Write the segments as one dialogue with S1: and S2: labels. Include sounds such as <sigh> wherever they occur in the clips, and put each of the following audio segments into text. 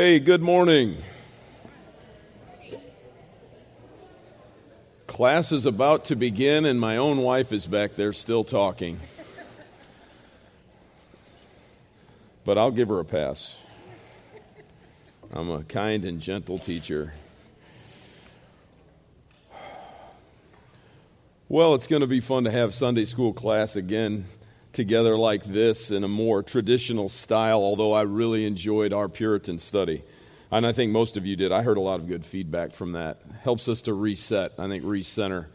S1: Hey, good morning. Class is about to begin, and my own wife is back there still talking. But I'll give her a pass. I'm a kind and gentle teacher. Well, it's going to be fun to have Sunday school class again together like this in a more traditional style, although I really enjoyed our Puritan study. And I think most of you did. I heard a lot of good feedback from that. Helps us to reset, I think, recenter.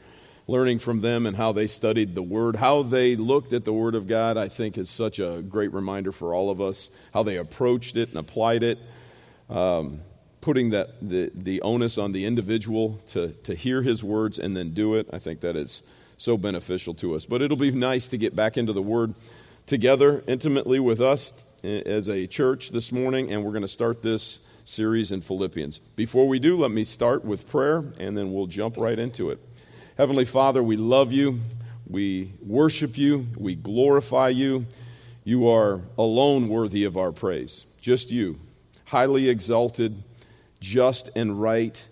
S1: Learning from them and how they studied the Word, how they looked at the Word of God, I think is such a great reminder for all of us. How they approached it and applied it. Um, putting that, the, the onus on the individual to, to hear His words and then do it, I think that is so beneficial to us. But it'll be nice to get back into the Word together intimately with us eh, as a church this morning, and we're going to start this series in Philippians. Before we do, let me start with prayer, and then we'll jump right into it. Heavenly Father, we love you, we worship you, we glorify you. You are alone worthy of our praise, just you, highly exalted, just and right,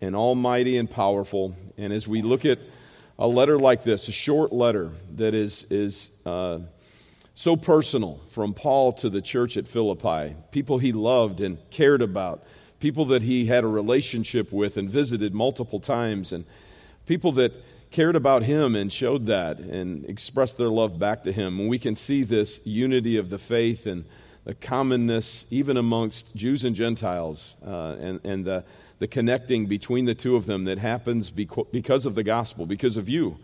S1: and almighty and powerful. And as we look at a letter like this, a short letter that is, is uh, so personal from Paul to the church at Philippi, people he loved and cared about, people that he had a relationship with and visited multiple times, and people that cared about him and showed that and expressed their love back to him. And we can see this unity of the faith and the commonness, even amongst Jews and Gentiles, uh, and, and the the connecting between the two of them that happens because of the gospel, because of you,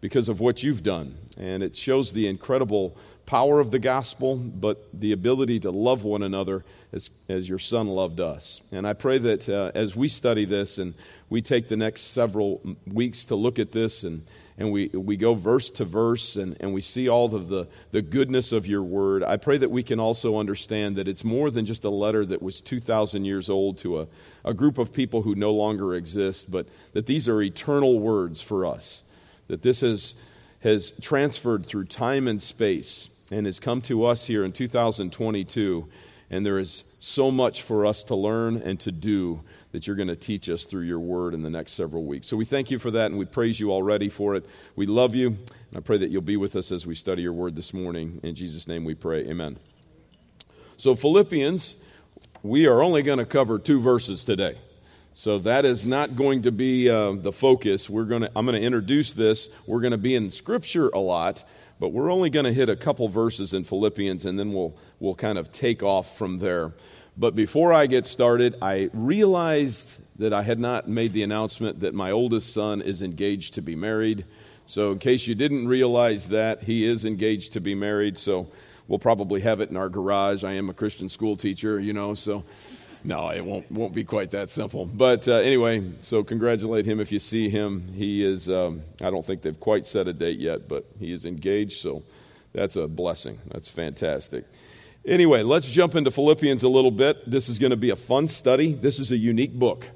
S1: because of what you've done. And it shows the incredible power of the gospel, but the ability to love one another as, as your son loved us. And I pray that uh, as we study this and we take the next several weeks to look at this and and we, we go verse to verse and, and we see all of the, the goodness of your word. I pray that we can also understand that it's more than just a letter that was 2,000 years old to a, a group of people who no longer exist, but that these are eternal words for us. That this has, has transferred through time and space and has come to us here in 2022. And there is so much for us to learn and to do that you're going to teach us through your word in the next several weeks. So we thank you for that and we praise you already for it. We love you, and I pray that you'll be with us as we study your word this morning. In Jesus' name we pray. Amen. So, Philippians, we are only going to cover two verses today. So that is not going to be uh, the focus. We're going to, I'm going to introduce this. We're going to be in Scripture a lot, but we're only going to hit a couple verses in Philippians, and then we'll, we'll kind of take off from there. But before I get started, I realized that I had not made the announcement that my oldest son is engaged to be married. So, in case you didn't realize that, he is engaged to be married. So, we'll probably have it in our garage. I am a Christian school teacher, you know, so no, it won't, won't be quite that simple. But uh, anyway, so congratulate him if you see him. He is, um, I don't think they've quite set a date yet, but he is engaged, so that's a blessing. That's fantastic. Anyway, let's jump into Philippians a little bit. This is going to be a fun study. This is a unique book.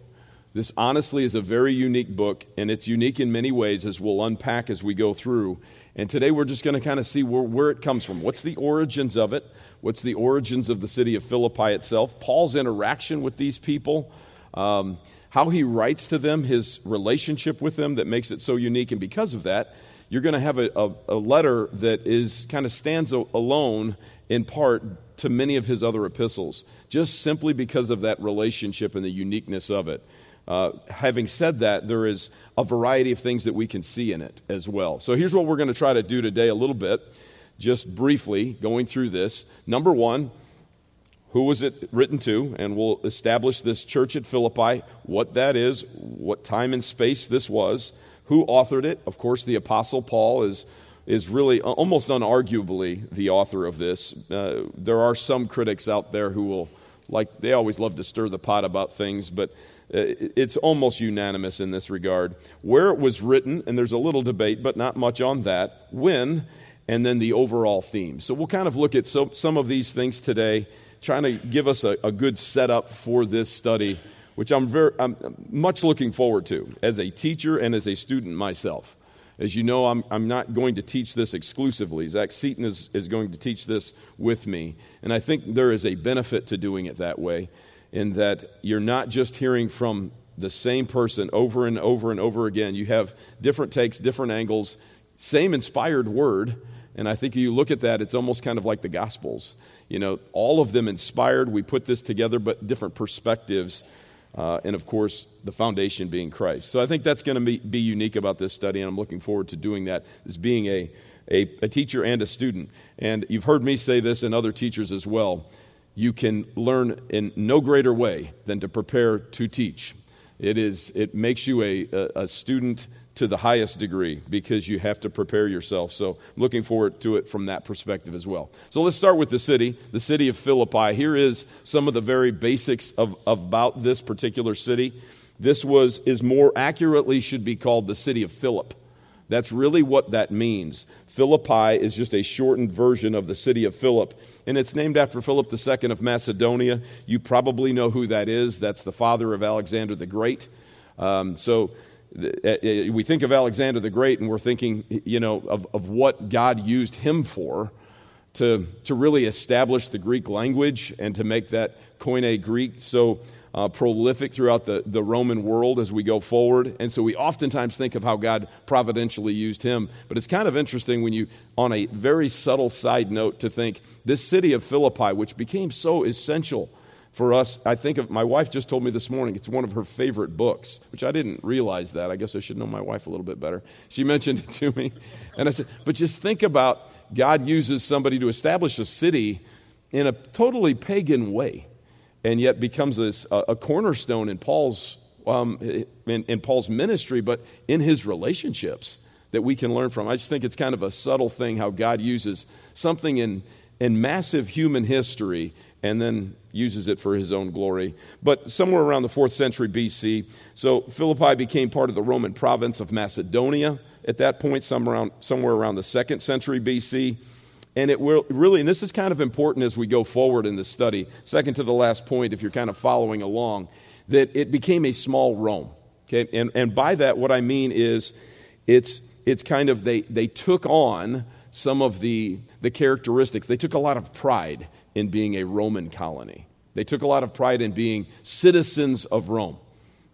S1: This honestly is a very unique book, and it's unique in many ways as we'll unpack as we go through. And today we're just going to kind of see where, where it comes from. What's the origins of it? What's the origins of the city of Philippi itself? Paul's interaction with these people, um, how he writes to them, his relationship with them that makes it so unique. And because of that, you're going to have a, a, a letter that is kind of stands alone in part to many of his other epistles, just simply because of that relationship and the uniqueness of it. Uh, having said that, there is a variety of things that we can see in it as well. So here's what we're going to try to do today a little bit, just briefly going through this. Number one, who was it written to? And we'll establish this church at Philippi, what that is, what time and space this was, who authored it. Of course, the Apostle Paul is is really almost unarguably the author of this. Uh, there are some critics out there who will, like, they always love to stir the pot about things, but uh, it's almost unanimous in this regard. Where it was written, and there's a little debate, but not much on that, when, and then the overall theme. So we'll kind of look at so, some of these things today, trying to give us a, a good setup for this study, which I'm, very, I'm much looking forward to as a teacher and as a student myself. As you know, I'm, I'm not going to teach this exclusively. Zach Seaton is, is going to teach this with me. And I think there is a benefit to doing it that way. in that you're not just hearing from the same person over and over and over again. You have different takes, different angles, same inspired word. And I think you look at that, it's almost kind of like the Gospels. You know, all of them inspired. We put this together, but different perspectives. Uh, and of course, the foundation being Christ. So I think that's going to be, be unique about this study, and I'm looking forward to doing that as being a, a, a teacher and a student. And you've heard me say this and other teachers as well. You can learn in no greater way than to prepare to teach. It, is, it makes you a, a, a student to the highest degree because you have to prepare yourself. So I'm looking forward to it from that perspective as well. So let's start with the city, the city of Philippi. Here is some of the very basics of, about this particular city. This was is more accurately should be called the city of Philip. That's really what that means. Philippi is just a shortened version of the city of Philip, and it's named after Philip II of Macedonia. You probably know who that is. That's the father of Alexander the Great. Um, so we think of Alexander the Great, and we're thinking, you know, of, of what God used him for to, to really establish the Greek language and to make that Koine Greek so uh, prolific throughout the, the Roman world as we go forward. And so we oftentimes think of how God providentially used him. But it's kind of interesting when you, on a very subtle side note, to think this city of Philippi, which became so essential for us, I think of my wife just told me this morning it's one of her favorite books, which I didn't realize that. I guess I should know my wife a little bit better. She <laughs> mentioned it to me. And I said, but just think about God uses somebody to establish a city in a totally pagan way and yet becomes a, a cornerstone in Paul's, um, in, in Paul's ministry, but in his relationships that we can learn from. I just think it's kind of a subtle thing how God uses something in, in massive human history and then uses it for his own glory. But somewhere around the fourth century BC, so Philippi became part of the Roman province of Macedonia at that point, somewhere around, somewhere around the second century BC. And it will really, and this is kind of important as we go forward in this study, second to the last point, if you're kind of following along, that it became a small Rome. Okay? And, and by that, what I mean is it's, it's kind of, they, they took on some of the, the characteristics. They took a lot of pride in being a Roman colony, they took a lot of pride in being citizens of Rome.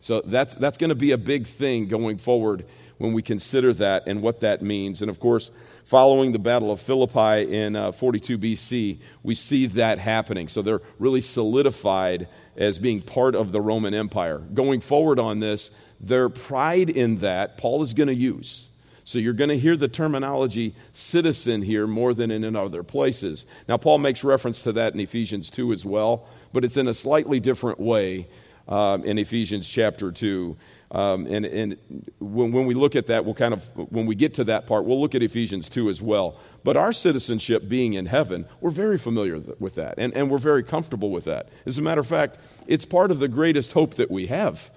S1: So that's, that's going to be a big thing going forward when we consider that and what that means. And of course, following the Battle of Philippi in uh, 42 BC, we see that happening. So they're really solidified as being part of the Roman Empire. Going forward on this, their pride in that, Paul is going to use. So you're going to hear the terminology citizen here more than in other places. Now, Paul makes reference to that in Ephesians 2 as well, but it's in a slightly different way um, in Ephesians chapter 2. Um, and and when, when we look at that, we'll kind of, when we get to that part, we'll look at Ephesians 2 as well. But our citizenship being in heaven, we're very familiar with that, and, and we're very comfortable with that. As a matter of fact, it's part of the greatest hope that we have.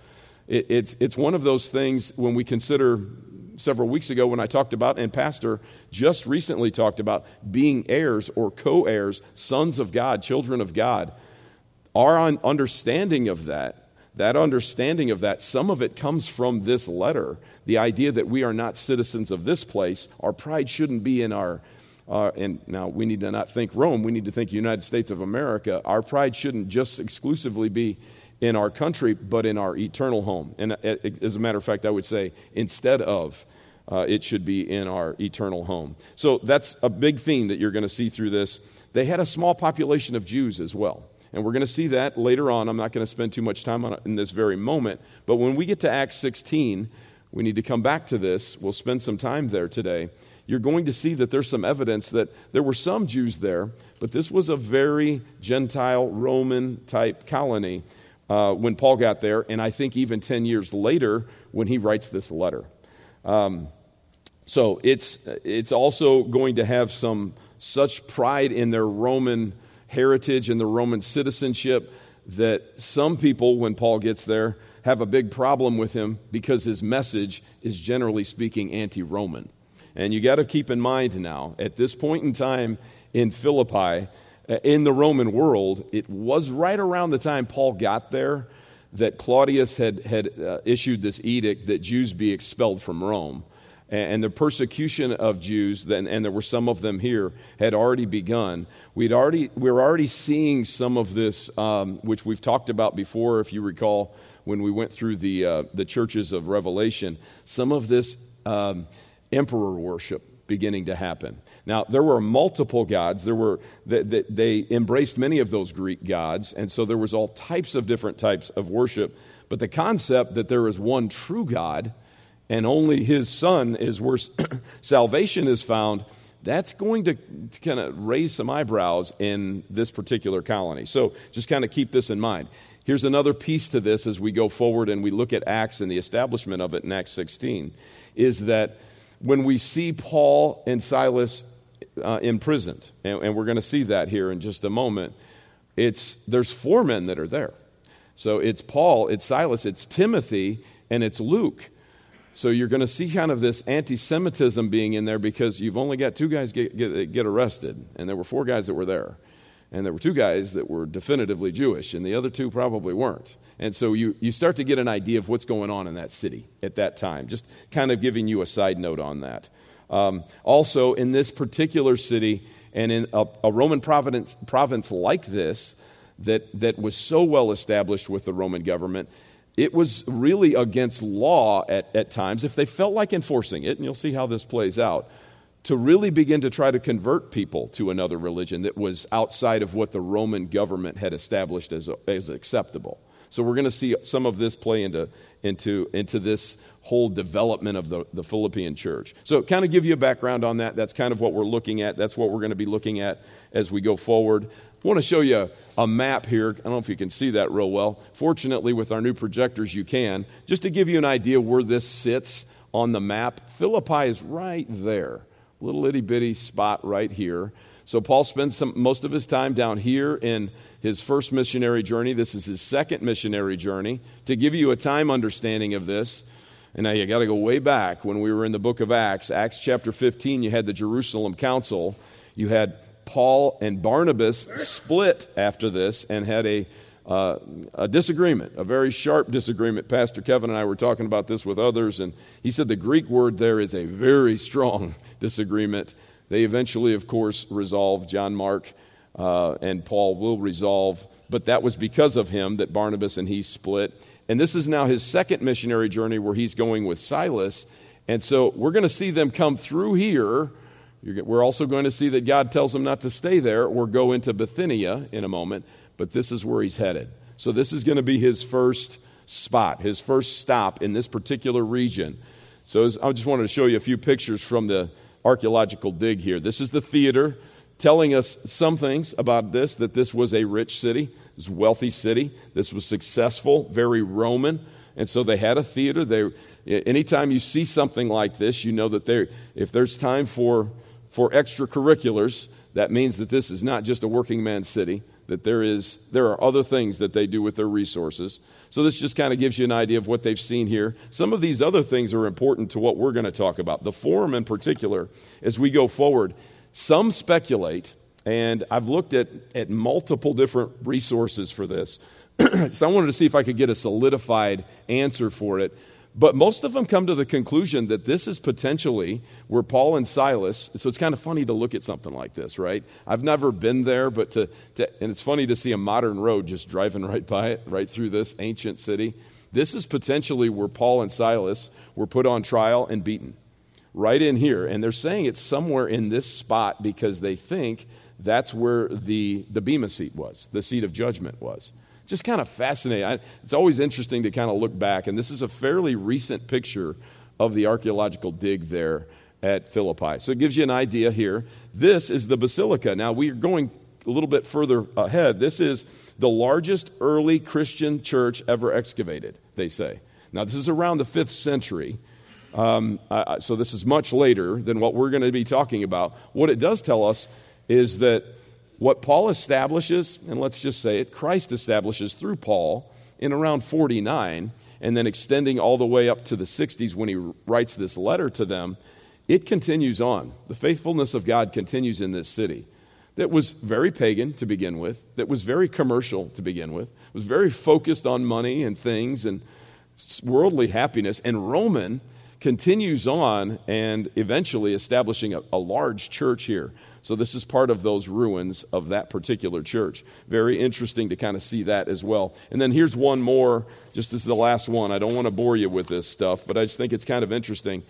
S1: It, it's, it's one of those things when we consider several weeks ago when I talked about, and Pastor just recently talked about being heirs or co heirs, sons of God, children of God. Our understanding of that that understanding of that, some of it comes from this letter. The idea that we are not citizens of this place, our pride shouldn't be in our, uh, and now we need to not think Rome, we need to think United States of America. Our pride shouldn't just exclusively be in our country, but in our eternal home. And uh, as a matter of fact, I would say instead of, uh, it should be in our eternal home. So that's a big theme that you're going to see through this. They had a small population of Jews as well. And we're going to see that later on. I'm not going to spend too much time on it in this very moment. But when we get to Acts 16, we need to come back to this. We'll spend some time there today. You're going to see that there's some evidence that there were some Jews there, but this was a very Gentile, Roman type colony uh, when Paul got there, and I think even 10 years later when he writes this letter. Um, so it's, it's also going to have some such pride in their Roman heritage and the Roman citizenship that some people, when Paul gets there, have a big problem with him because his message is generally speaking anti Roman. And you got to keep in mind now, at this point in time in Philippi, uh, in the Roman world, it was right around the time Paul got there that Claudius had, had uh, issued this edict that Jews be expelled from Rome. And the persecution of Jews, and there were some of them here, had already begun. We'd already, we were already seeing some of this, um, which we've talked about before, if you recall, when we went through the, uh, the churches of Revelation, some of this um, emperor worship beginning to happen. Now, there were multiple gods. There were, they, they embraced many of those Greek gods, and so there was all types of different types of worship. But the concept that there is one true God and only his son is where <clears throat> salvation is found, that's going to, kind of raise some eyebrows in this particular colony. So just kind of keep this in mind. Here's another piece to this as we go forward and we look at Acts and the establishment of it in Acts 16 is that when we see Paul and Silas uh, imprisoned, and, and we're going to see that here in just a moment, it's, there's four men that are there. So it's Paul, it's Silas, it's Timothy, and it's Luke. So you're going to see kind of this anti Semitism being in there because you've only got two guys get, get, get, arrested, and there were four guys that were there. And there were two guys that were definitively Jewish, and the other two probably weren't. And so you, you start to get an idea of what's going on in that city at that time, just kind of giving you a side note on that. Um, also, in this particular city, and in a, a Roman province, province like this, that, that was so well established with the Roman government, it was really against law at, at times if they felt like enforcing it, and you'll see how this plays out, to really begin to try to convert people to another religion that was outside of what the Roman government had established as, as acceptable. So we're going to see some of this play into, into, into this whole development of the, the Philippian church. So kind of give you a background on that. That's kind of what we're looking at. That's what we're going to be looking at as we go forward. I want to show you a map here. I don't know if you can see that real well. Fortunately, with our new projectors, you can. Just to give you an idea where this sits on the map, Philippi is right there. Little itty bitty spot right here. So Paul spends some, most of his time down here in his first missionary journey. This is his second missionary journey. To give you a time understanding of this, and now you got to go way back when we were in the book of Acts, Acts chapter 15, you had the Jerusalem Council. You had Paul and Barnabas split after this and had a, uh, a disagreement, a very sharp disagreement. Pastor Kevin and I were talking about this with others, and he said the Greek word there is a very strong <laughs> disagreement. They eventually, of course, resolved. John Mark uh, and Paul will resolve, but that was because of him that Barnabas and he split. And this is now his second missionary journey where he's going with Silas. And so we're going to see them come through here we're also going to see that God tells him not to stay there or go into Bithynia in a moment, but this is where he's headed. So, this is going to be his first spot, his first stop in this particular region. So, I just wanted to show you a few pictures from the archaeological dig here. This is the theater telling us some things about this that this was a rich city, this wealthy city, this was successful, very Roman. And so they had a theater. They, anytime you see something like this, you know that if there's time for for extracurriculars, that means that this is not just a working man's city, that there, is, there are other things that they do with their resources. So, this just kind of gives you an idea of what they've seen here. Some of these other things are important to what we're going to talk about. The forum, in particular, as we go forward, some speculate, and I've looked at, at multiple different resources for this. <clears throat> so, I wanted to see if I could get a solidified answer for it. But most of them come to the conclusion that this is potentially where Paul and Silas, so it's kind of funny to look at something like this, right? I've never been there, but to, to, and it's funny to see a modern road just driving <laughs> right by it, right through this ancient city. This is potentially where Paul and Silas were put on trial and beaten, right in here. And they're saying it's somewhere in this spot because they think that's where the, the Bema seat was, the seat of judgment was just kind of fascinating. I, it's always interesting to kind of look back, and this is a fairly recent picture of the archaeological dig there at Philippi. So it gives you an idea here. This is the basilica. Now we are going a little bit further ahead. This is the largest early Christian church ever excavated, they say. Now, this is around the fifth century. Um, uh, so, this is much later than what we're going to be talking about. What it does tell us is that what Paul establishes, and let's just say it, Christ establishes through Paul in around 49, and then extending all the way up to the 60s when he writes this letter to them, it continues on. The faithfulness of God continues in this city that was very pagan to begin with, that was very commercial to begin with, was very focused on money and things and worldly happiness, and Roman continues on and eventually establishing a, a large church here. So, this is part of those ruins of that particular church. Very interesting to kind of see that as well. And then here's one more, just as the last one. I don't want to bore you with this stuff, but I just think it's kind of interesting.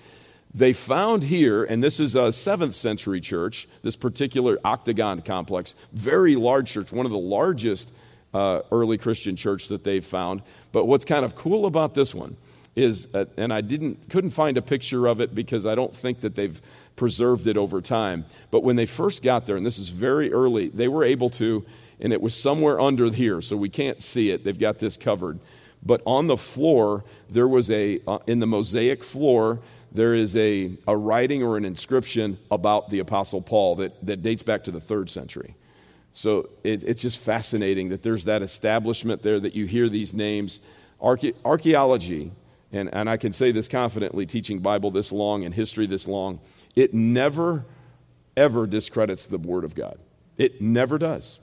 S1: They found here, and this is a seventh century church, this particular octagon complex, very large church, one of the largest uh, early Christian church that they've found. But what's kind of cool about this one is, uh, and I didn't couldn't find a picture of it because I don't think that they've preserved it over time. But when they first got there, and this is very early, they were able to, and it was somewhere under here, so we can't see it. They've got this covered. But on the floor, there was a, uh, in the mosaic floor, there is a, a writing or an inscription about the Apostle Paul that, that dates back to the third century. So it, it's just fascinating that there's that establishment there, that you hear these names. Archaeology, and, and I can say this confidently, teaching Bible this long and history this long, it never, ever discredits the Word of God. It never does.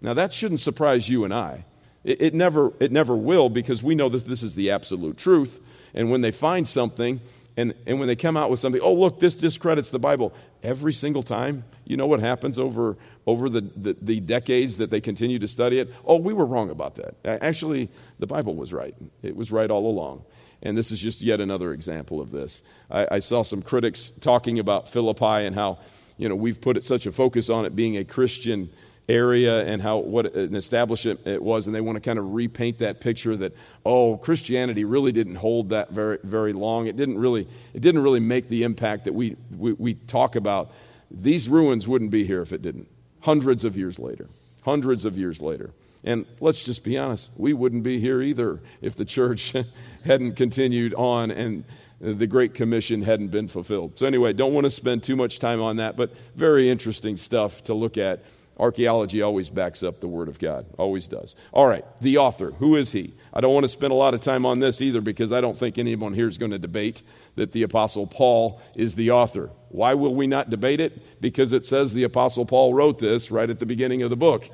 S1: Now, that shouldn't surprise you and I. It, it, never, it never will because we know that this is the absolute truth. And when they find something and, and when they come out with something, oh, look, this discredits the Bible, every single time, you know what happens over, over the, the, the, decades that they continue to study it? Oh, we were wrong about that. Actually, the Bible was right. It was right all along. And this is just yet another example of this. I, I saw some critics talking about Philippi and how, you know, we've put such a focus on it being a Christian area and how what an establishment it was. And they want to kind of repaint that picture that oh christianity really didn't hold that very very long. It didn't really it didn't really make the impact that we we, we talk about. These ruins wouldn't be here if it didn't. Hundreds of years later. Hundreds of years later and let's just be honest we wouldn't be here either if the church <laughs> hadn't continued on and the Great Commission hadn't been fulfilled. So, anyway, don't want to spend too much time on that, but very interesting stuff to look at Archaeology always backs up the Word of God, always does. All right, the author. Who is he? I don't want to spend a lot of time on this either because I don't think anyone here is going to debate that the Apostle Paul is the author. Why will we not debate it? Because it says the Apostle Paul wrote this right at the beginning of the book.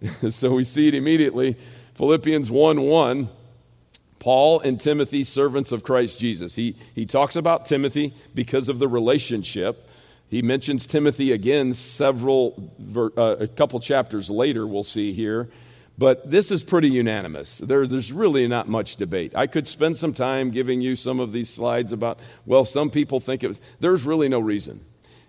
S1: <laughs> so we see it immediately. Philippians 1 1. Paul and Timothy, servants of Christ Jesus. He, he talks about Timothy because of the relationship he mentions Timothy again several, uh, a couple chapters later, we'll see here. But this is pretty unanimous. There, there's really not much debate. I could spend some time giving you some of these slides about, well, some people think it was, there's really no reason.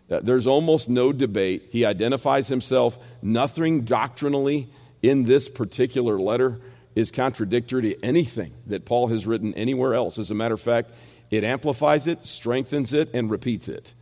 S1: Uh, there's almost no debate. He identifies himself. Nothing doctrinally in this particular letter is contradictory to anything that Paul has written anywhere else. As a matter of fact, it amplifies it, strengthens it, and repeats it.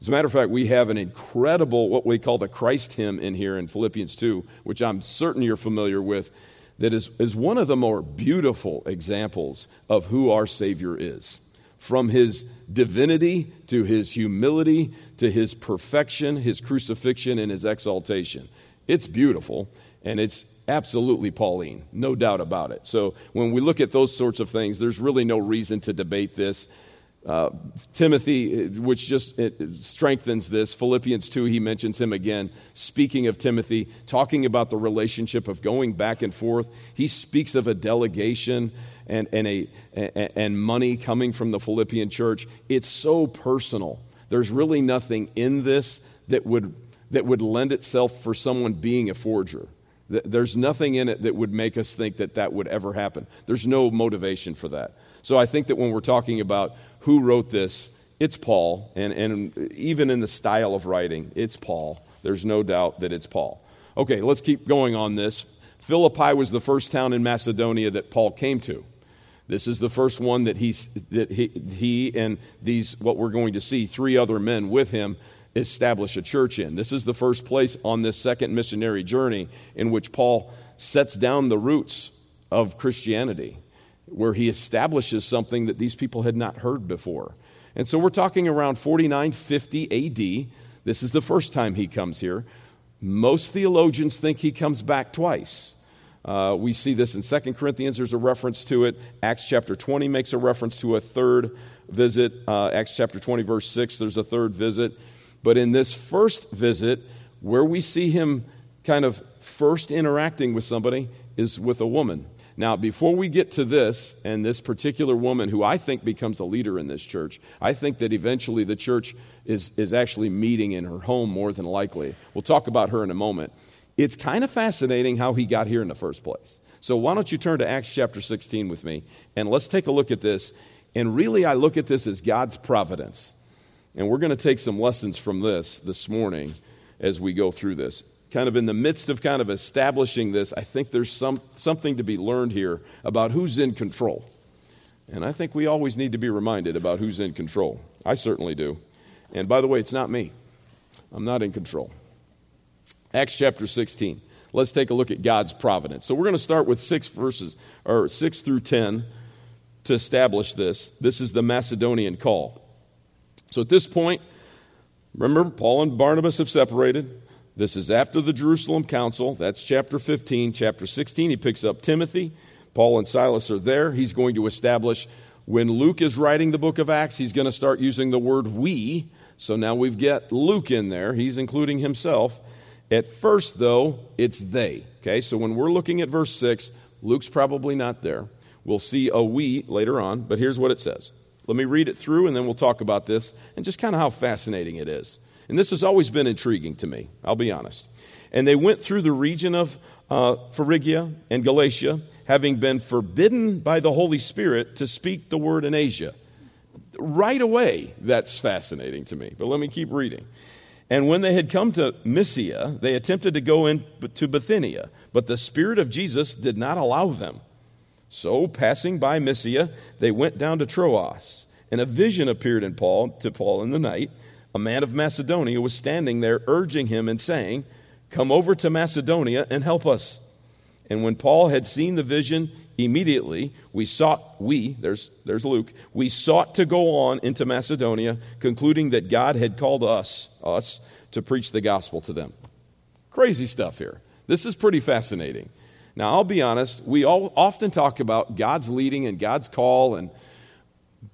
S1: As a matter of fact, we have an incredible, what we call the Christ hymn in here in Philippians 2, which I'm certain you're familiar with, that is, is one of the more beautiful examples of who our Savior is. From his divinity to his humility to his perfection, his crucifixion, and his exaltation. It's beautiful, and it's absolutely Pauline, no doubt about it. So when we look at those sorts of things, there's really no reason to debate this. Uh, Timothy, which just strengthens this. Philippians 2, he mentions him again. Speaking of Timothy, talking about the relationship of going back and forth, he speaks of a delegation and, and, a, and money coming from the Philippian church. It's so personal. There's really nothing in this that would, that would lend itself for someone being a forger. There's nothing in it that would make us think that that would ever happen. There's no motivation for that. So I think that when we're talking about who wrote this, it's Paul. And, and even in the style of writing, it's Paul. There's no doubt that it's Paul. Okay, let's keep going on this. Philippi was the first town in Macedonia that Paul came to. This is the first one that, he's, that he, he and these, what we're going to see, three other men with him, establish a church in. This is the first place on this second missionary journey in which Paul sets down the roots of Christianity where he establishes something that these people had not heard before. And so we're talking around 4950 AD. This is the first time he comes here. Most theologians think he comes back twice. Uh, we see this in 2 Corinthians, there's a reference to it. Acts chapter 20 makes a reference to a third visit. Uh, Acts chapter 20, verse 6, there's a third visit. But in this first visit, where we see him kind of first interacting with somebody is with a woman. Now, before we get to this and this particular woman who I think becomes a leader in this church, I think that eventually the church is, is actually meeting in her home more than likely. We'll talk about her in a moment. It's kind of fascinating how he got here in the first place. So, why don't you turn to Acts chapter 16 with me and let's take a look at this. And really, I look at this as God's providence. And we're going to take some lessons from this this morning as we go through this kind of in the midst of kind of establishing this, I think there's some, something to be learned here about who's in control. And I think we always need to be reminded about who's in control. I certainly do. And by the way, it's not me, I'm not in control. Acts chapter 16. Let's take a look at God's providence. So we're going to start with six verses, or six through 10 to establish this. This is the Macedonian call. So at this point, remember, Paul and Barnabas have separated. This is after the Jerusalem Council. That's chapter 15. Chapter 16, he picks up Timothy. Paul and Silas are there. He's going to establish when Luke is writing the book of Acts, he's going to start using the word we. So now we've got Luke in there. He's including himself. At first, though, it's they. Okay, so when we're looking at verse 6, Luke's probably not there. We'll see a we later on, but here's what it says. Let me read it through and then we'll talk about this and just kind of how fascinating it is. And this has always been intriguing to me, I'll be honest. And they went through the region of uh, Phrygia and Galatia, having been forbidden by the Holy Spirit to speak the word in Asia. Right away, that's fascinating to me. But let me keep reading. And when they had come to Mysia, they attempted to go into Bithynia, but the Spirit of Jesus did not allow them. So, passing by Mysia, they went down to Troas. And a vision appeared in Paul to Paul in the night a man of Macedonia was standing there urging him and saying, Come over to Macedonia and help us. And when Paul had seen the vision, immediately we sought, we, there's, there's Luke, we sought to go on into Macedonia, concluding that God had called us, us, to preach the gospel to them. Crazy stuff here. This is pretty fascinating. Now, I'll be honest, we all often talk about God's leading and God's call and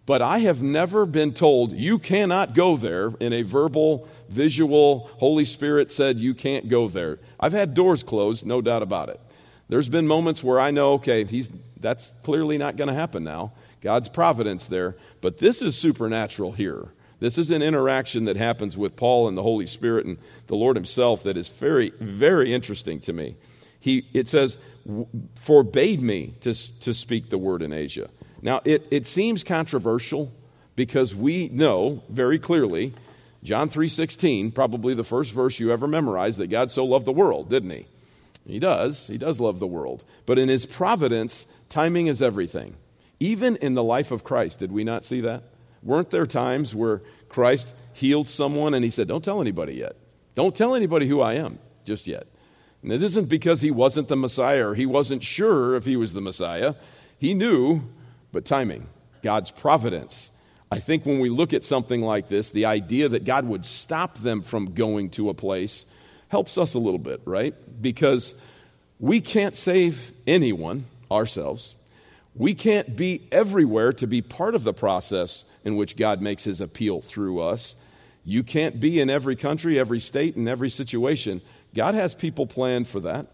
S1: but I have never been told you cannot go there in a verbal, visual, Holy Spirit said you can't go there. I've had doors closed, no doubt about it. There's been moments where I know, okay, he's, that's clearly not going to happen now. God's providence there. But this is supernatural here. This is an interaction that happens with Paul and the Holy Spirit and the Lord Himself that is very, very interesting to me. He, it says, forbade me to, to speak the word in Asia. Now, it, it seems controversial because we know very clearly, John 3.16, probably the first verse you ever memorized, that God so loved the world, didn't he? He does. He does love the world. But in his providence, timing is everything. Even in the life of Christ, did we not see that? Weren't there times where Christ healed someone and he said, Don't tell anybody yet. Don't tell anybody who I am just yet. And it isn't because he wasn't the Messiah or he wasn't sure if he was the Messiah. He knew but timing, God's providence. I think when we look at something like this, the idea that God would stop them from going to a place helps us a little bit, right? Because we can't save anyone ourselves. We can't be everywhere to be part of the process in which God makes his appeal through us. You can't be in every country, every state, and every situation. God has people planned for that.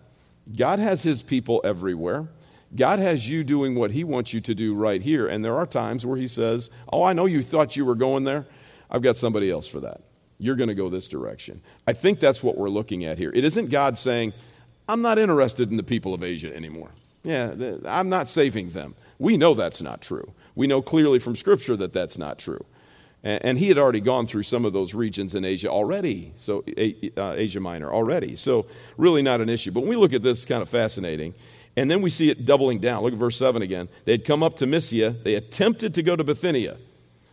S1: God has his people everywhere. God has you doing what He wants you to do right here. And there are times where He says, Oh, I know you thought you were going there. I've got somebody else for that. You're going to go this direction. I think that's what we're looking at here. It isn't God saying, I'm not interested in the people of Asia anymore. Yeah, I'm not saving them. We know that's not true. We know clearly from Scripture that that's not true. And he had already gone through some of those regions in Asia already, so uh, Asia Minor already. So, really not an issue. But when we look at this, it's kind of fascinating. And then we see it doubling down. Look at verse 7 again. They had come up to Mysia. They attempted to go to Bithynia.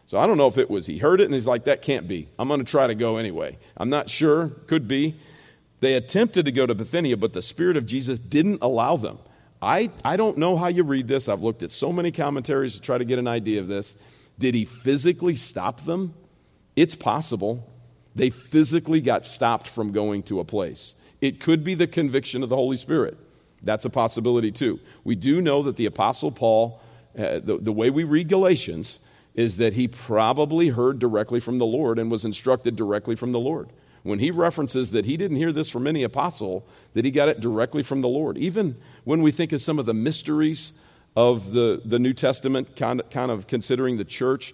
S1: So I don't know if it was he heard it and he's like, that can't be. I'm going to try to go anyway. I'm not sure. Could be. They attempted to go to Bithynia, but the Spirit of Jesus didn't allow them. I, I don't know how you read this. I've looked at so many commentaries to try to get an idea of this. Did he physically stop them? It's possible. They physically got stopped from going to a place. It could be the conviction of the Holy Spirit. That's a possibility too. We do know that the Apostle Paul, uh, the, the way we read Galatians, is that he probably heard directly from the Lord and was instructed directly from the Lord. When he references that he didn't hear this from any apostle, that he got it directly from the Lord. Even when we think of some of the mysteries of the, the New Testament, kind of, kind of considering the church,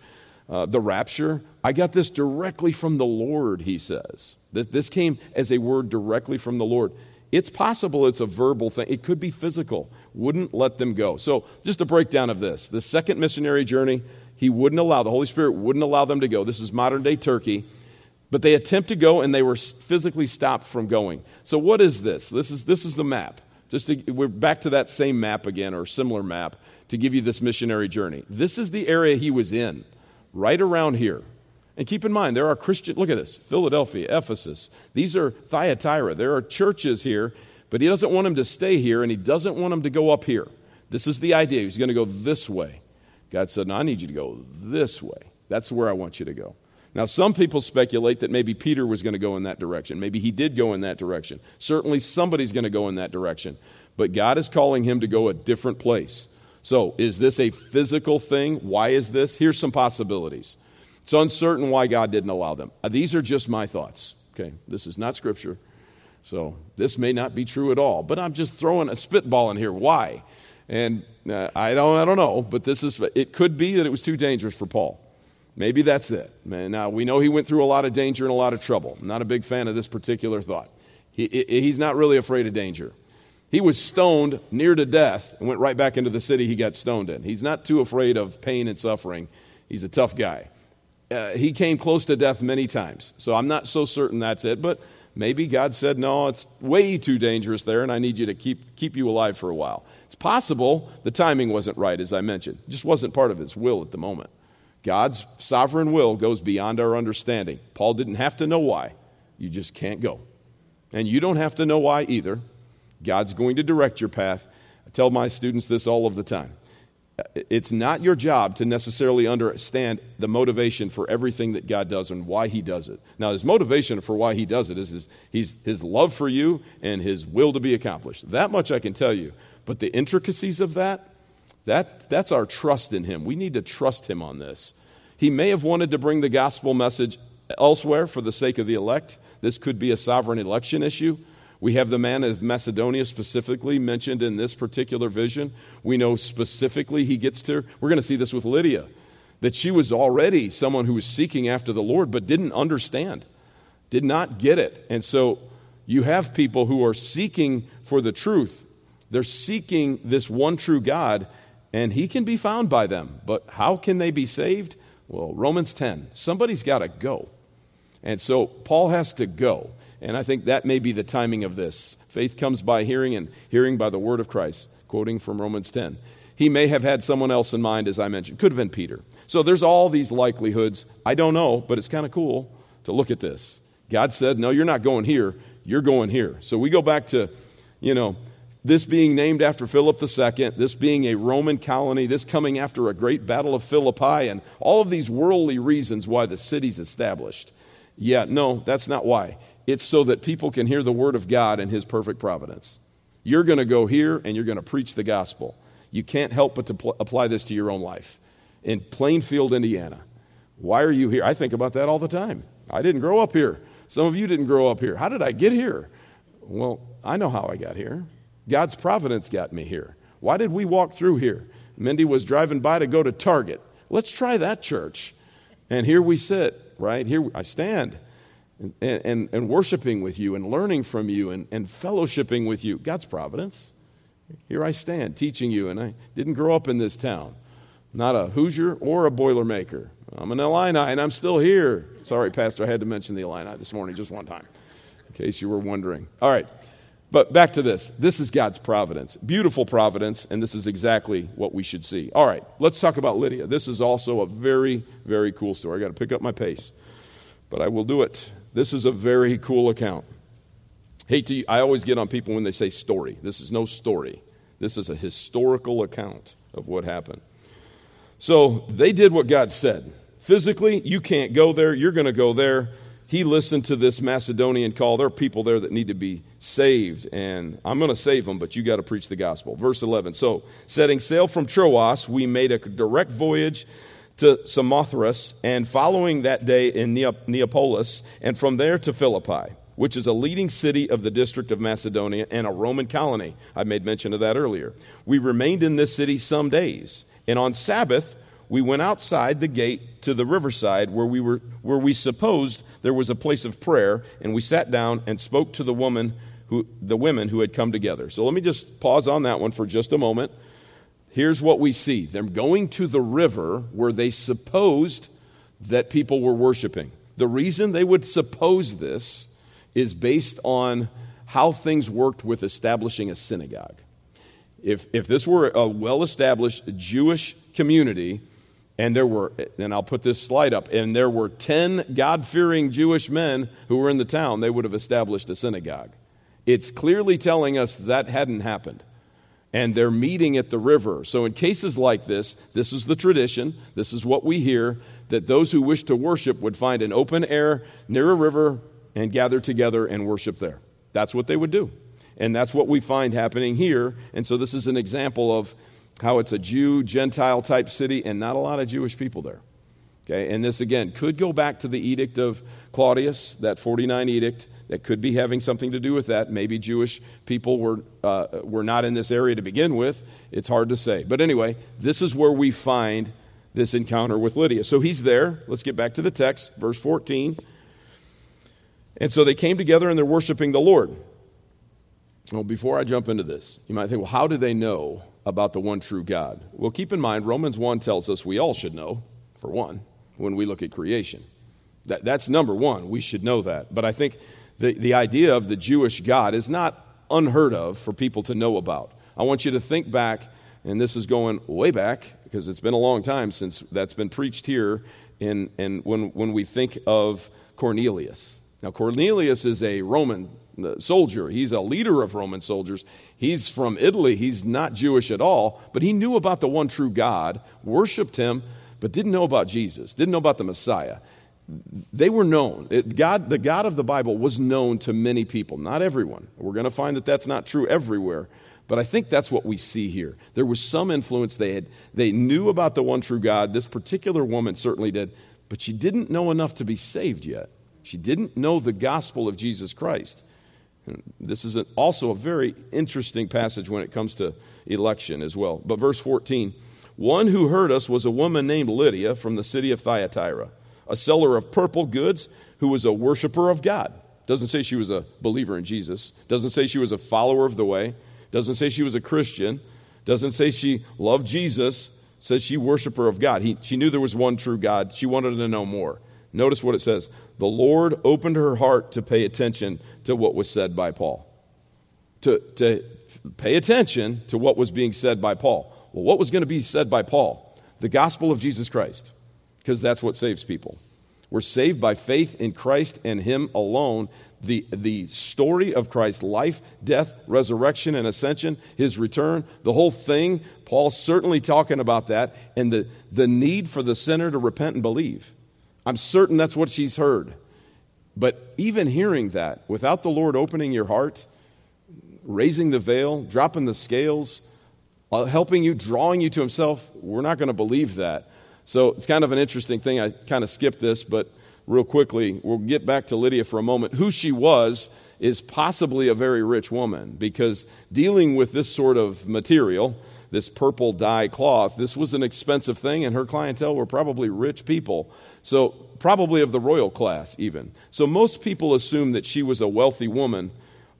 S1: uh, the rapture, I got this directly from the Lord, he says. This, this came as a word directly from the Lord. It's possible it's a verbal thing, it could be physical. Wouldn't let them go. So, just a breakdown of this the second missionary journey, he wouldn't allow, the Holy Spirit wouldn't allow them to go. This is modern day Turkey. But they attempt to go and they were physically stopped from going. So, what is this? This is, this is the map. Just to, we're back to that same map again, or similar map, to give you this missionary journey. This is the area he was in, right around here. And keep in mind, there are Christian, look at this Philadelphia, Ephesus. These are Thyatira. There are churches here, but he doesn't want them to stay here and he doesn't want them to go up here. This is the idea. He's going to go this way. God said, No, I need you to go this way. That's where I want you to go. Now, some people speculate that maybe Peter was going to go in that direction. Maybe he did go in that direction. Certainly, somebody's going to go in that direction. But God is calling him to go a different place. So, is this a physical thing? Why is this? Here's some possibilities. It's uncertain why God didn't allow them. Uh, these are just my thoughts. Okay, this is not scripture. So, this may not be true at all. But I'm just throwing a spitball in here. Why? And uh, I, don't, I don't know, but this is, it could be that it was too dangerous for Paul. Maybe that's it. Now, we know he went through a lot of danger and a lot of trouble. I'm not a big fan of this particular thought. He, he's not really afraid of danger. He was stoned near to death and went right back into the city he got stoned in. He's not too afraid of pain and suffering. He's a tough guy. Uh, he came close to death many times. So I'm not so certain that's it, but maybe God said, no, it's way too dangerous there, and I need you to keep, keep you alive for a while. It's possible the timing wasn't right, as I mentioned. It just wasn't part of his will at the moment. God's sovereign will goes beyond our understanding. Paul didn't have to know why. You just can't go. And you don't have to know why either. God's going to direct your path. I tell my students this all of the time. It's not your job to necessarily understand the motivation for everything that God does and why He does it. Now, His motivation for why He does it is his, his, his love for you and His will to be accomplished. That much I can tell you. But the intricacies of that, that, that's our trust in him. We need to trust him on this. He may have wanted to bring the gospel message elsewhere for the sake of the elect. This could be a sovereign election issue. We have the man of Macedonia specifically mentioned in this particular vision. We know specifically he gets to, we're going to see this with Lydia, that she was already someone who was seeking after the Lord but didn't understand, did not get it. And so you have people who are seeking for the truth. They're seeking this one true God, and he can be found by them. But how can they be saved? Well, Romans 10, somebody's got to go. And so Paul has to go. And I think that may be the timing of this. Faith comes by hearing, and hearing by the word of Christ, quoting from Romans 10. He may have had someone else in mind, as I mentioned. Could have been Peter. So there's all these likelihoods. I don't know, but it's kind of cool to look at this. God said, No, you're not going here, you're going here. So we go back to, you know, this being named after Philip II, this being a Roman colony, this coming after a great battle of Philippi, and all of these worldly reasons why the city's established. Yeah, no, that's not why. It's so that people can hear the word of God and his perfect providence. You're going to go here and you're going to preach the gospel. You can't help but to pl- apply this to your own life. In Plainfield, Indiana, why are you here? I think about that all the time. I didn't grow up here. Some of you didn't grow up here. How did I get here? Well, I know how I got here. God's providence got me here. Why did we walk through here? Mindy was driving by to go to Target. Let's try that church. And here we sit, right? Here I stand and, and, and worshiping with you and learning from you and, and fellowshipping with you. God's providence. Here I stand teaching you, and I didn't grow up in this town. Not a Hoosier or a Boilermaker. I'm an Illini, and I'm still here. Sorry, Pastor, I had to mention the Illini this morning just one time, in case you were wondering. All right. But back to this. This is God's providence. Beautiful providence, and this is exactly what we should see. All right, let's talk about Lydia. This is also a very, very cool story. I got to pick up my pace, but I will do it. This is a very cool account. Hate to, I always get on people when they say story. This is no story. This is a historical account of what happened. So they did what God said. Physically, you can't go there. You're going to go there he listened to this Macedonian call. There are people there that need to be saved, and I'm going to save them, but you got to preach the gospel. Verse 11. So, setting sail from Troas, we made a direct voyage to Samothrace, and following that day in Neapolis, and from there to Philippi, which is a leading city of the district of Macedonia and a Roman colony. I made mention of that earlier. We remained in this city some days, and on Sabbath we went outside the gate to the riverside where we were where we supposed there was a place of prayer, and we sat down and spoke to the woman who the women who had come together. So let me just pause on that one for just a moment here's what we see them going to the river where they supposed that people were worshiping. The reason they would suppose this is based on how things worked with establishing a synagogue. If, if this were a well established Jewish community, and there were, and I'll put this slide up, and there were 10 God fearing Jewish men who were in the town, they would have established a synagogue. It's clearly telling us that hadn't happened and they're meeting at the river. So, in cases like this, this is the tradition, this is what we hear that those who wish to worship would find an open air near a river and gather together and worship there. That's what they would do. And that's what we find happening here. And so, this is an example of how it's a Jew, Gentile type city, and not a lot of Jewish people there. Okay, and this again could go back to the edict of Claudius, that 49 edict that could be having something to do with that. Maybe Jewish people were, uh, were not in this area to begin with. It's hard to say. But anyway, this is where we find this encounter with Lydia. So he's there. Let's get back to the text, verse 14. And so they came together and they're worshiping the Lord. Well, before I jump into this, you might think, well, how do they know about the one true God? Well, keep in mind, Romans 1 tells us we all should know, for one when we look at creation. That, that's number one. We should know that. But I think the, the idea of the Jewish God is not unheard of for people to know about. I want you to think back, and this is going way back because it's been a long time since that's been preached here. In, and when, when we think of Cornelius. Now, Cornelius is a Roman uh, soldier. He's a leader of Roman soldiers. He's from Italy. He's not Jewish at all, but he knew about the one true God, worshiped him, but didn't know about Jesus, didn't know about the Messiah. They were known. It, God, the God of the Bible was known to many people, not everyone. We're going to find that that's not true everywhere. But I think that's what we see here. There was some influence they had. They knew about the one true God. This particular woman certainly did, but she didn't know enough to be saved yet. She didn't know the gospel of Jesus Christ. This is also a very interesting passage when it comes to election as well. But verse 14 one who heard us was a woman named Lydia from the city of Thyatira, a seller of purple goods who was a worshiper of God. Doesn't say she was a believer in Jesus. Doesn't say she was a follower of the way. Doesn't say she was a Christian. Doesn't say she loved Jesus. Says she worshiper of God. He, she knew there was one true God. She wanted to know more. Notice what it says. The Lord opened her heart to pay attention to what was said by Paul. To, to pay attention to what was being said by Paul. Well, what was going to be said by Paul? The gospel of Jesus Christ, because that's what saves people. We're saved by faith in Christ and Him alone. The, the story of Christ's life, death, resurrection, and ascension, His return, the whole thing, Paul's certainly talking about that, and the, the need for the sinner to repent and believe. I'm certain that's what she's heard. But even hearing that, without the Lord opening your heart, raising the veil, dropping the scales, helping you, drawing you to himself, we're not going to believe that. So it's kind of an interesting thing. I kind of skipped this, but real quickly, we'll get back to Lydia for a moment. Who she was is possibly a very rich woman because dealing with this sort of material, this purple dye cloth, this was an expensive thing, and her clientele were probably rich people. So, probably of the royal class, even. So, most people assume that she was a wealthy woman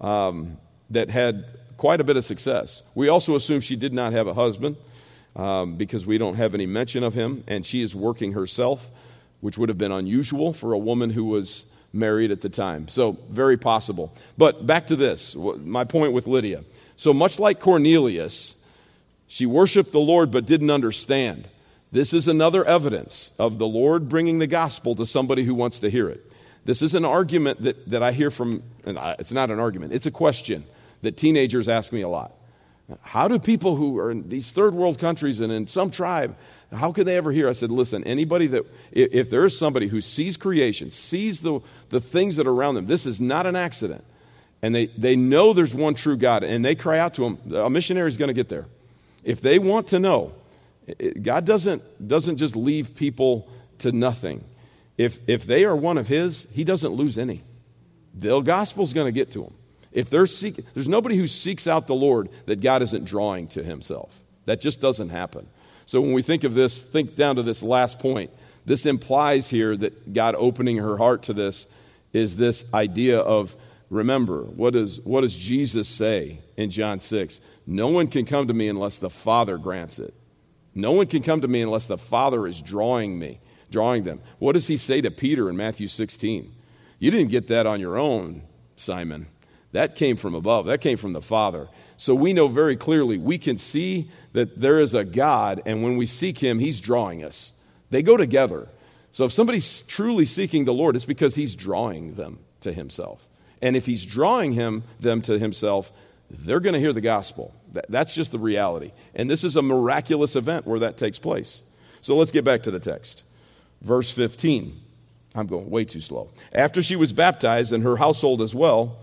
S1: um, that had quite a bit of success. We also assume she did not have a husband um, because we don't have any mention of him, and she is working herself, which would have been unusual for a woman who was married at the time. So, very possible. But back to this my point with Lydia. So, much like Cornelius, she worshiped the Lord but didn't understand. This is another evidence of the Lord bringing the gospel to somebody who wants to hear it. This is an argument that, that I hear from, and I, it's not an argument, it's a question that teenagers ask me a lot. How do people who are in these third world countries and in some tribe, how can they ever hear? I said, listen, anybody that, if there is somebody who sees creation, sees the, the things that are around them, this is not an accident, and they, they know there's one true God, and they cry out to him, a missionary is going to get there. If they want to know, God doesn't, doesn't just leave people to nothing. If, if they are one of His, He doesn't lose any. The gospel's going to get to them. If they're seek, there's nobody who seeks out the Lord that God isn't drawing to Himself. That just doesn't happen. So when we think of this, think down to this last point. This implies here that God opening her heart to this is this idea of remember, what, is, what does Jesus say in John 6? No one can come to me unless the Father grants it. No one can come to me unless the Father is drawing me, drawing them. What does he say to Peter in Matthew 16? You didn't get that on your own, Simon. That came from above. That came from the Father. So we know very clearly, we can see that there is a God, and when we seek him, he's drawing us. They go together. So if somebody's truly seeking the Lord, it's because he's drawing them to himself. And if he's drawing him them to himself, they're going to hear the gospel. That's just the reality. And this is a miraculous event where that takes place. So let's get back to the text. Verse 15. I'm going way too slow. After she was baptized and her household as well,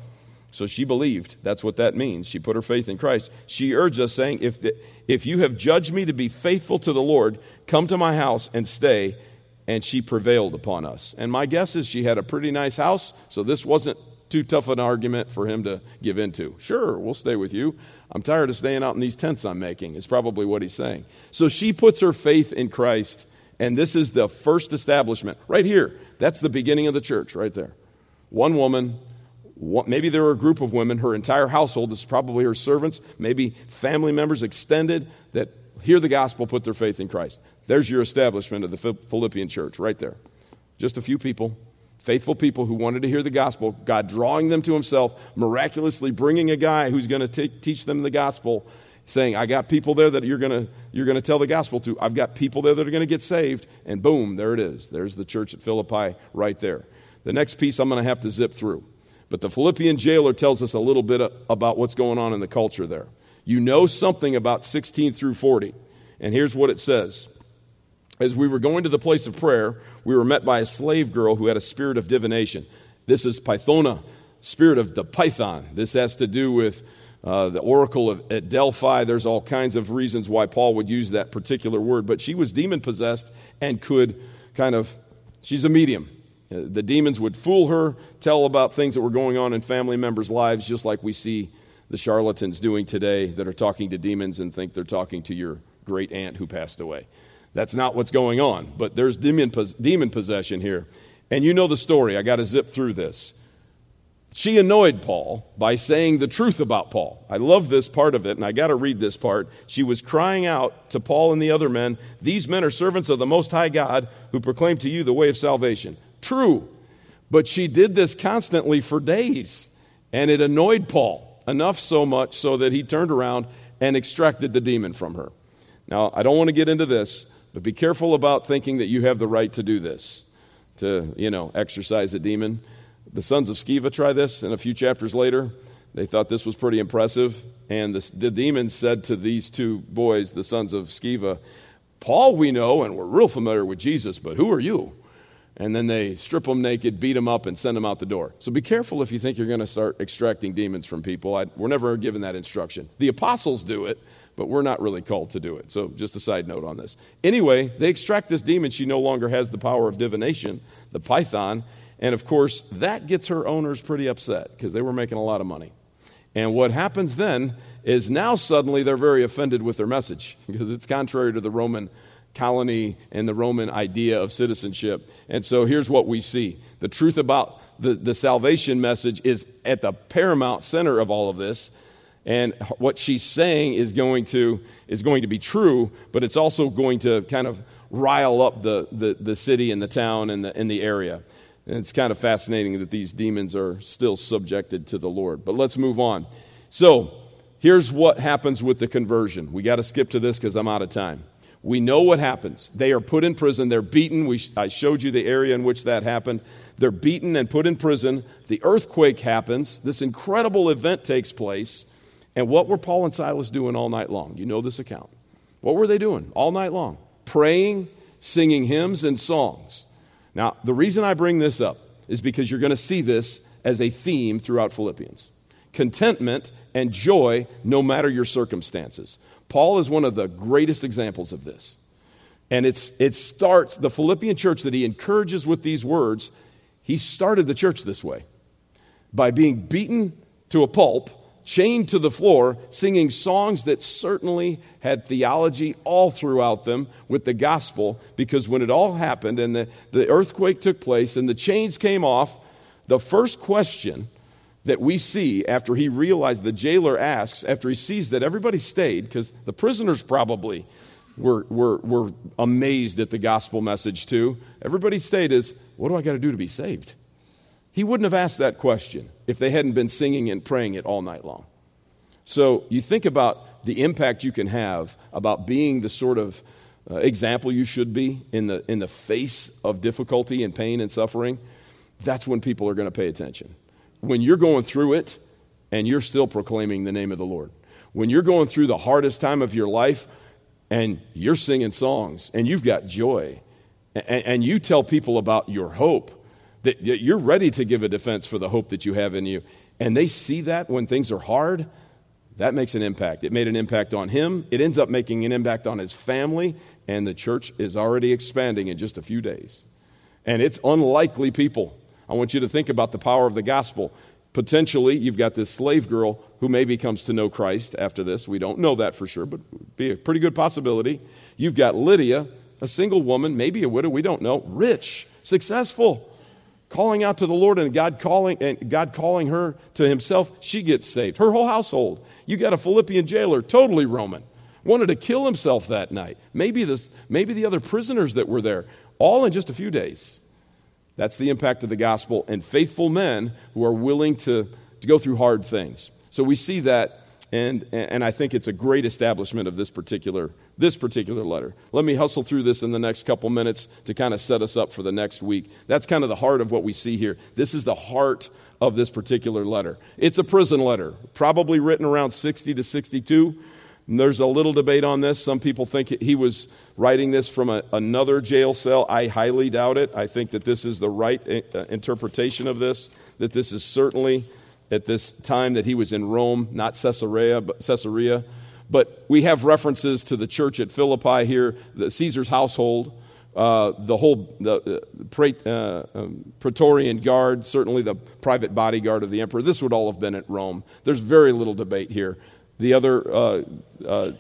S1: so she believed. That's what that means. She put her faith in Christ. She urged us, saying, if, the, if you have judged me to be faithful to the Lord, come to my house and stay. And she prevailed upon us. And my guess is she had a pretty nice house, so this wasn't too tough an argument for him to give into. Sure, we'll stay with you. I'm tired of staying out in these tents I'm making, is probably what he's saying. So she puts her faith in Christ, and this is the first establishment. Right here, that's the beginning of the church, right there. One woman, maybe there were a group of women, her entire household, this is probably her servants, maybe family members extended that hear the gospel, put their faith in Christ. There's your establishment of the Philippian church, right there. Just a few people faithful people who wanted to hear the gospel, God drawing them to himself, miraculously bringing a guy who's going to teach them the gospel, saying, I got people there that you're going to you're to tell the gospel to. I've got people there that are going to get saved. And boom, there it is. There's the church at Philippi right there. The next piece I'm going to have to zip through. But the Philippian jailer tells us a little bit about what's going on in the culture there. You know something about 16 through 40. And here's what it says as we were going to the place of prayer, we were met by a slave girl who had a spirit of divination. This is Pythona, spirit of the python. This has to do with uh, the oracle of, at Delphi. There's all kinds of reasons why Paul would use that particular word, but she was demon possessed and could kind of, she's a medium. Uh, the demons would fool her, tell about things that were going on in family members' lives, just like we see the charlatans doing today that are talking to demons and think they're talking to your great aunt who passed away. That's not what's going on. But there's demon, demon possession here. And you know the story. I got to zip through this. She annoyed Paul by saying the truth about Paul. I love this part of it, and I got to read this part. She was crying out to Paul and the other men These men are servants of the Most High God who proclaim to you the way of salvation. True. But she did this constantly for days, and it annoyed Paul enough so much so that he turned around and extracted the demon from her. Now, I don't want to get into this, but be careful about thinking that you have the right to do this, to, you know, exorcise a demon. The sons of Sceva try this, and a few chapters later, they thought this was pretty impressive. And the, the demons said to these two boys, the sons of Sceva, Paul we know, and we're real familiar with Jesus, but who are you? And then they strip them naked, beat them up, and send them out the door. So be careful if you think you're going to start extracting demons from people. I, we're never given that instruction. The apostles do it, but we're not really called to do it. So, just a side note on this. Anyway, they extract this demon. She no longer has the power of divination, the python. And of course, that gets her owners pretty upset because they were making a lot of money. And what happens then is now suddenly they're very offended with their message because it's contrary to the Roman colony and the Roman idea of citizenship. And so here's what we see. The truth about the, the salvation message is at the paramount center of all of this. And what she's saying is going to is going to be true but it's also going to kind of rile up the, the, the city and the town and the, and the area. And it's kind of fascinating that these demons are still subjected to the lord. But let's move on. So here's what happens with the conversion. We got to skip to this because i'm out of time we know what happens they are put in prison they're beaten we, i showed you the area in which that happened they're beaten and put in prison the earthquake happens this incredible event takes place and what were Paul and Silas doing all night long? You know this account. What were they doing all night long? Praying, singing hymns and songs. Now, the reason I bring this up is because you're going to see this as a theme throughout Philippians contentment and joy no matter your circumstances. Paul is one of the greatest examples of this. And it's, it starts, the Philippian church that he encourages with these words, he started the church this way by being beaten to a pulp, chained to the floor, singing songs that certainly had theology all throughout them with the gospel. Because when it all happened and the, the earthquake took place and the chains came off, the first question that we see after he realized the jailer asks, after he sees that everybody stayed, because the prisoners probably were, were, were amazed at the gospel message too. Everybody stayed is, what do I got to do to be saved? He wouldn't have asked that question if they hadn't been singing and praying it all night long. So you think about the impact you can have about being the sort of uh, example you should be in the, in the face of difficulty and pain and suffering. That's when people are going to pay attention. When you're going through it and you're still proclaiming the name of the Lord. When you're going through the hardest time of your life and you're singing songs and you've got joy and, and you tell people about your hope, that you're ready to give a defense for the hope that you have in you, and they see that when things are hard, that makes an impact. It made an impact on him. It ends up making an impact on his family, and the church is already expanding in just a few days. And it's unlikely people. I want you to think about the power of the gospel. Potentially, you've got this slave girl who maybe comes to know Christ after this. We don't know that for sure, but be a pretty good possibility. You've got Lydia, a single woman, maybe a widow, we don't know, rich, successful, calling out to the Lord and God calling and God calling her to himself, she gets saved. Her whole household. You got a Philippian jailer, totally Roman, wanted to kill himself that night. Maybe this maybe the other prisoners that were there, all in just a few days. That's the impact of the gospel and faithful men who are willing to, to go through hard things. So we see that, and, and I think it's a great establishment of this particular, this particular letter. Let me hustle through this in the next couple minutes to kind of set us up for the next week. That's kind of the heart of what we see here. This is the heart of this particular letter. It's a prison letter, probably written around 60 to 62. And there's a little debate on this. Some people think he was writing this from a, another jail cell. I highly doubt it. I think that this is the right uh, interpretation of this, that this is certainly at this time that he was in Rome, not Caesarea, but Caesarea. But we have references to the church at Philippi here, the Caesar's household, uh, the whole the, uh, uh, um, Praetorian Guard, certainly the private bodyguard of the emperor. This would all have been at Rome. There's very little debate here the other uh, uh,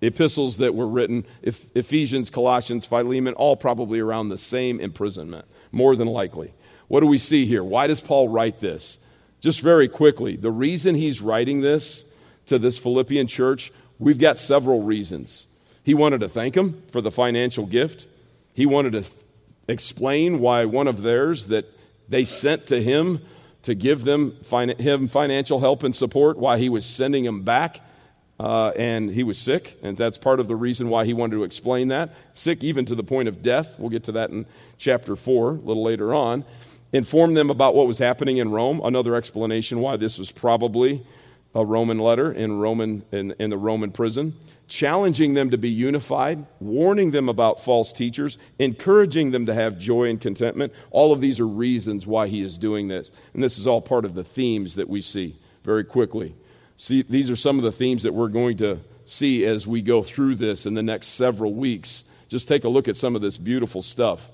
S1: epistles that were written, Ephesians, Colossians, Philemon, all probably around the same imprisonment, more than likely. What do we see here? Why does Paul write this? Just very quickly, the reason he's writing this to this Philippian church, we've got several reasons. He wanted to thank them for the financial gift. He wanted to th- explain why one of theirs that they sent to him to give them him financial help and support while he was sending him back. Uh, and he was sick, and that's part of the reason why he wanted to explain that. Sick even to the point of death. We'll get to that in chapter 4 a little later on. Inform them about what was happening in Rome. Another explanation why this was probably a Roman letter in, Roman, in, in the Roman prison challenging them to be unified, warning them about false teachers, encouraging them to have joy and contentment. All of these are reasons why he is doing this. And this is all part of the themes that we see very quickly. See, these are some of the themes that we're going to see as we go through this in the next several weeks. Just take a look at some of this beautiful stuff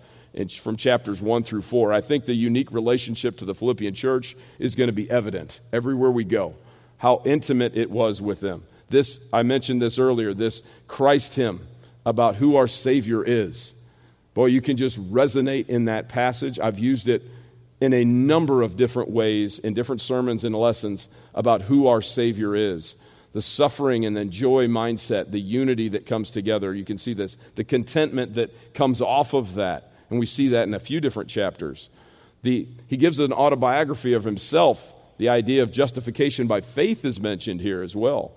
S1: from chapters 1 through 4. I think the unique relationship to the Philippian church is going to be evident everywhere we go, how intimate it was with them. This, I mentioned this earlier, this Christ hymn about who our Savior is. Boy, you can just resonate in that passage. I've used it in a number of different ways in different sermons and lessons about who our Savior is. The suffering and the joy mindset, the unity that comes together. You can see this, the contentment that comes off of that. And we see that in a few different chapters. The, he gives an autobiography of himself. The idea of justification by faith is mentioned here as well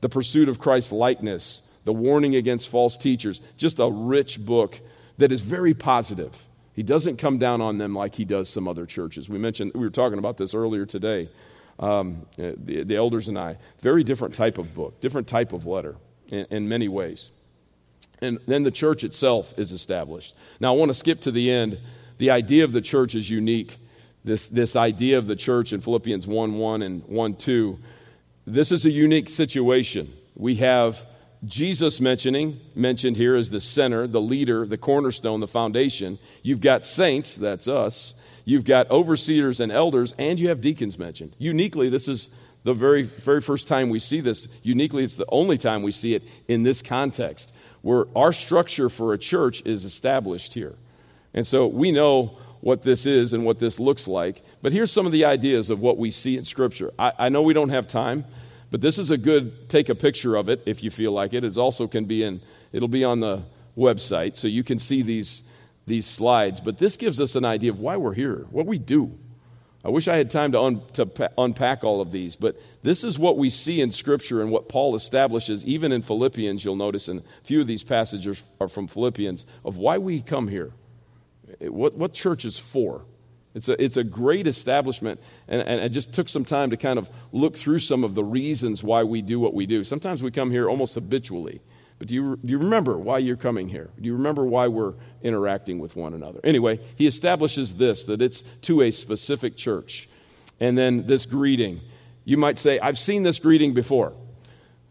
S1: the pursuit of Christ's likeness, the warning against false teachers. Just a rich book that is very positive. He doesn't come down on them like he does some other churches. We mentioned, we were talking about this earlier today, um, the, the, elders and I. Very different type of book, different type of letter in, in many ways. And then the church itself is established. Now, I want to skip to the end. The idea of the church is unique. This, this idea of the church in Philippians 1 1 and 1 2 this is a unique situation. we have Jesus mentioning, mentioned here as the center, the leader, the cornerstone, the foundation. You've got saints, that's us. You've got overseers and elders, and you have deacons mentioned. Uniquely, this is the very, very first time we see this. Uniquely, it's the only time we see it in this context, where our structure for a church is established here. And so we know what this is and what this looks like. But here's some of the ideas of what we see in Scripture. I, I know we don't have time. But this is a good take a picture of it if you feel like it. It also can be in it'll be on the website so you can see these these slides. But this gives us an idea of why we're here, what we do. I wish I had time to, un, to pa- unpack all of these, but this is what we see in Scripture and what Paul establishes, even in Philippians. You'll notice, and a few of these passages are from Philippians, of why we come here, what, what church is for. It's a, it's a great establishment, and, and I just took some time to kind of look through some of the reasons why we do what we do. Sometimes we come here almost habitually, but do you, do you remember why you're coming here? Do you remember why we're interacting with one another? Anyway, he establishes this that it's to a specific church. And then this greeting. You might say, I've seen this greeting before.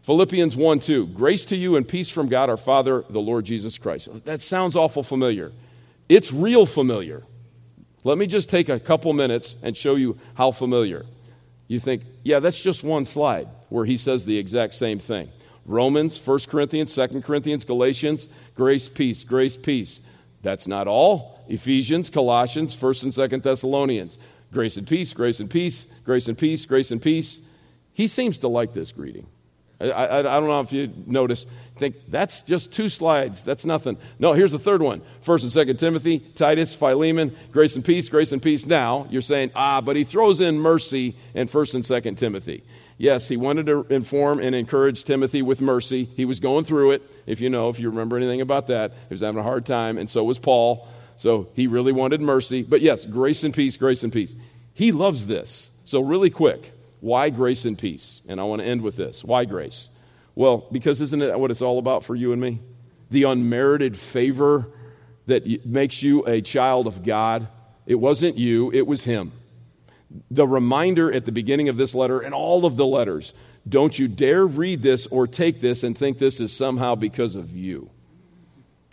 S1: Philippians 1 2, grace to you and peace from God our Father, the Lord Jesus Christ. That sounds awful familiar. It's real familiar. Let me just take a couple minutes and show you how familiar. You think, yeah, that's just one slide where he says the exact same thing. Romans, 1 Corinthians, 2 Corinthians, Galatians, grace, peace, grace, peace. That's not all. Ephesians, Colossians, 1st and 2nd Thessalonians. Grace and peace, grace and peace, grace and peace, grace and peace. He seems to like this greeting. I, I, I, don't know if you notice. Think that's just two slides. That's nothing. No, here's the third one. First and Second Timothy, Titus, Philemon, grace and peace, grace and peace. Now you're saying, ah, but he throws in mercy in First and Second Timothy. Yes, he wanted to inform and encourage Timothy with mercy. He was going through it. If you know, if you remember anything about that, he was having a hard time, and so was Paul. So he really wanted mercy. But yes, grace and peace, grace and peace. He loves this. So really quick, why grace and peace? And I want to end with this. Why grace? Well, because isn't it what it's all about for you and me? The unmerited favor that makes you a child of God. It wasn't you, it was Him. The reminder at the beginning of this letter and all of the letters don't you dare read this or take this and think this is somehow because of you.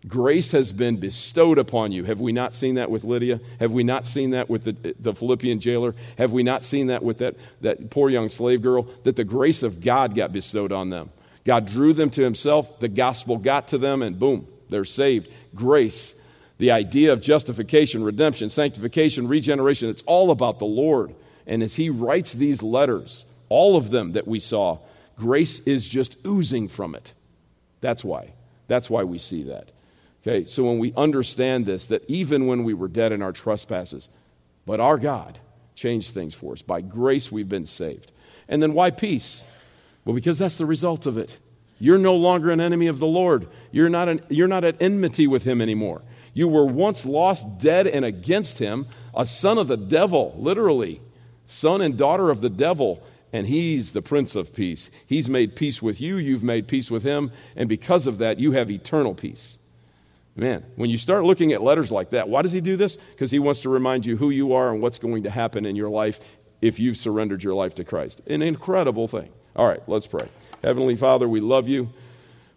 S1: Grace has been bestowed upon you. Have we not seen that with Lydia? Have we not seen that with the, the Philippian jailer? Have we not seen that with that, that poor young slave girl? That the grace of God got bestowed on them. God drew them to himself, the gospel got to them, and boom, they're saved. Grace, the idea of justification, redemption, sanctification, regeneration, it's all about the Lord. And as he writes these letters, all of them that we saw, grace is just oozing from it. That's why. That's why we see that. Okay, so when we understand this, that even when we were dead in our trespasses, but our God changed things for us. By grace, we've been saved. And then why peace? Well, because that's the result of it. You're no longer an enemy of the Lord. You're not, an, you're not at enmity with Him anymore. You were once lost, dead, and against Him, a son of the devil, literally, son and daughter of the devil. And He's the Prince of Peace. He's made peace with you, you've made peace with Him, and because of that, you have eternal peace. Man, when you start looking at letters like that, why does he do this? Because he wants to remind you who you are and what's going to happen in your life if you've surrendered your life to Christ. An incredible thing. All right, let's pray. Heavenly Father, we love you.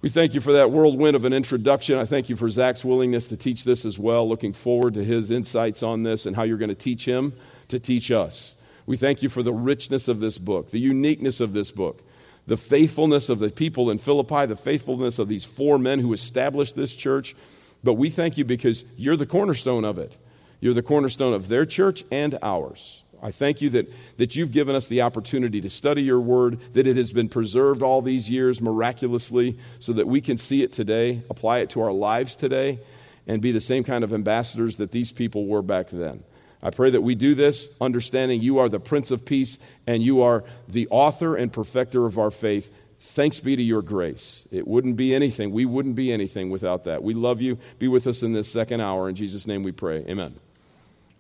S1: We thank you for that whirlwind of an introduction. I thank you for Zach's willingness to teach this as well. Looking forward to his insights on this and how you're going to teach him to teach us. We thank you for the richness of this book, the uniqueness of this book, the faithfulness of the people in Philippi, the faithfulness of these four men who established this church but we thank you because you're the cornerstone of it. You're the cornerstone of their church and ours. I thank you that, that you've given us the opportunity to study your word, that it has been preserved all these years miraculously so that we can see it today, apply it to our lives today, and be the same kind of ambassadors that these people were back then. I pray that we do this understanding you are the Prince of Peace and you are the author and perfecter of our faith. Thanks be to your grace. It wouldn't be anything. We wouldn't be anything without that. We love you. Be with us in this second hour. In Jesus' name we pray. Amen.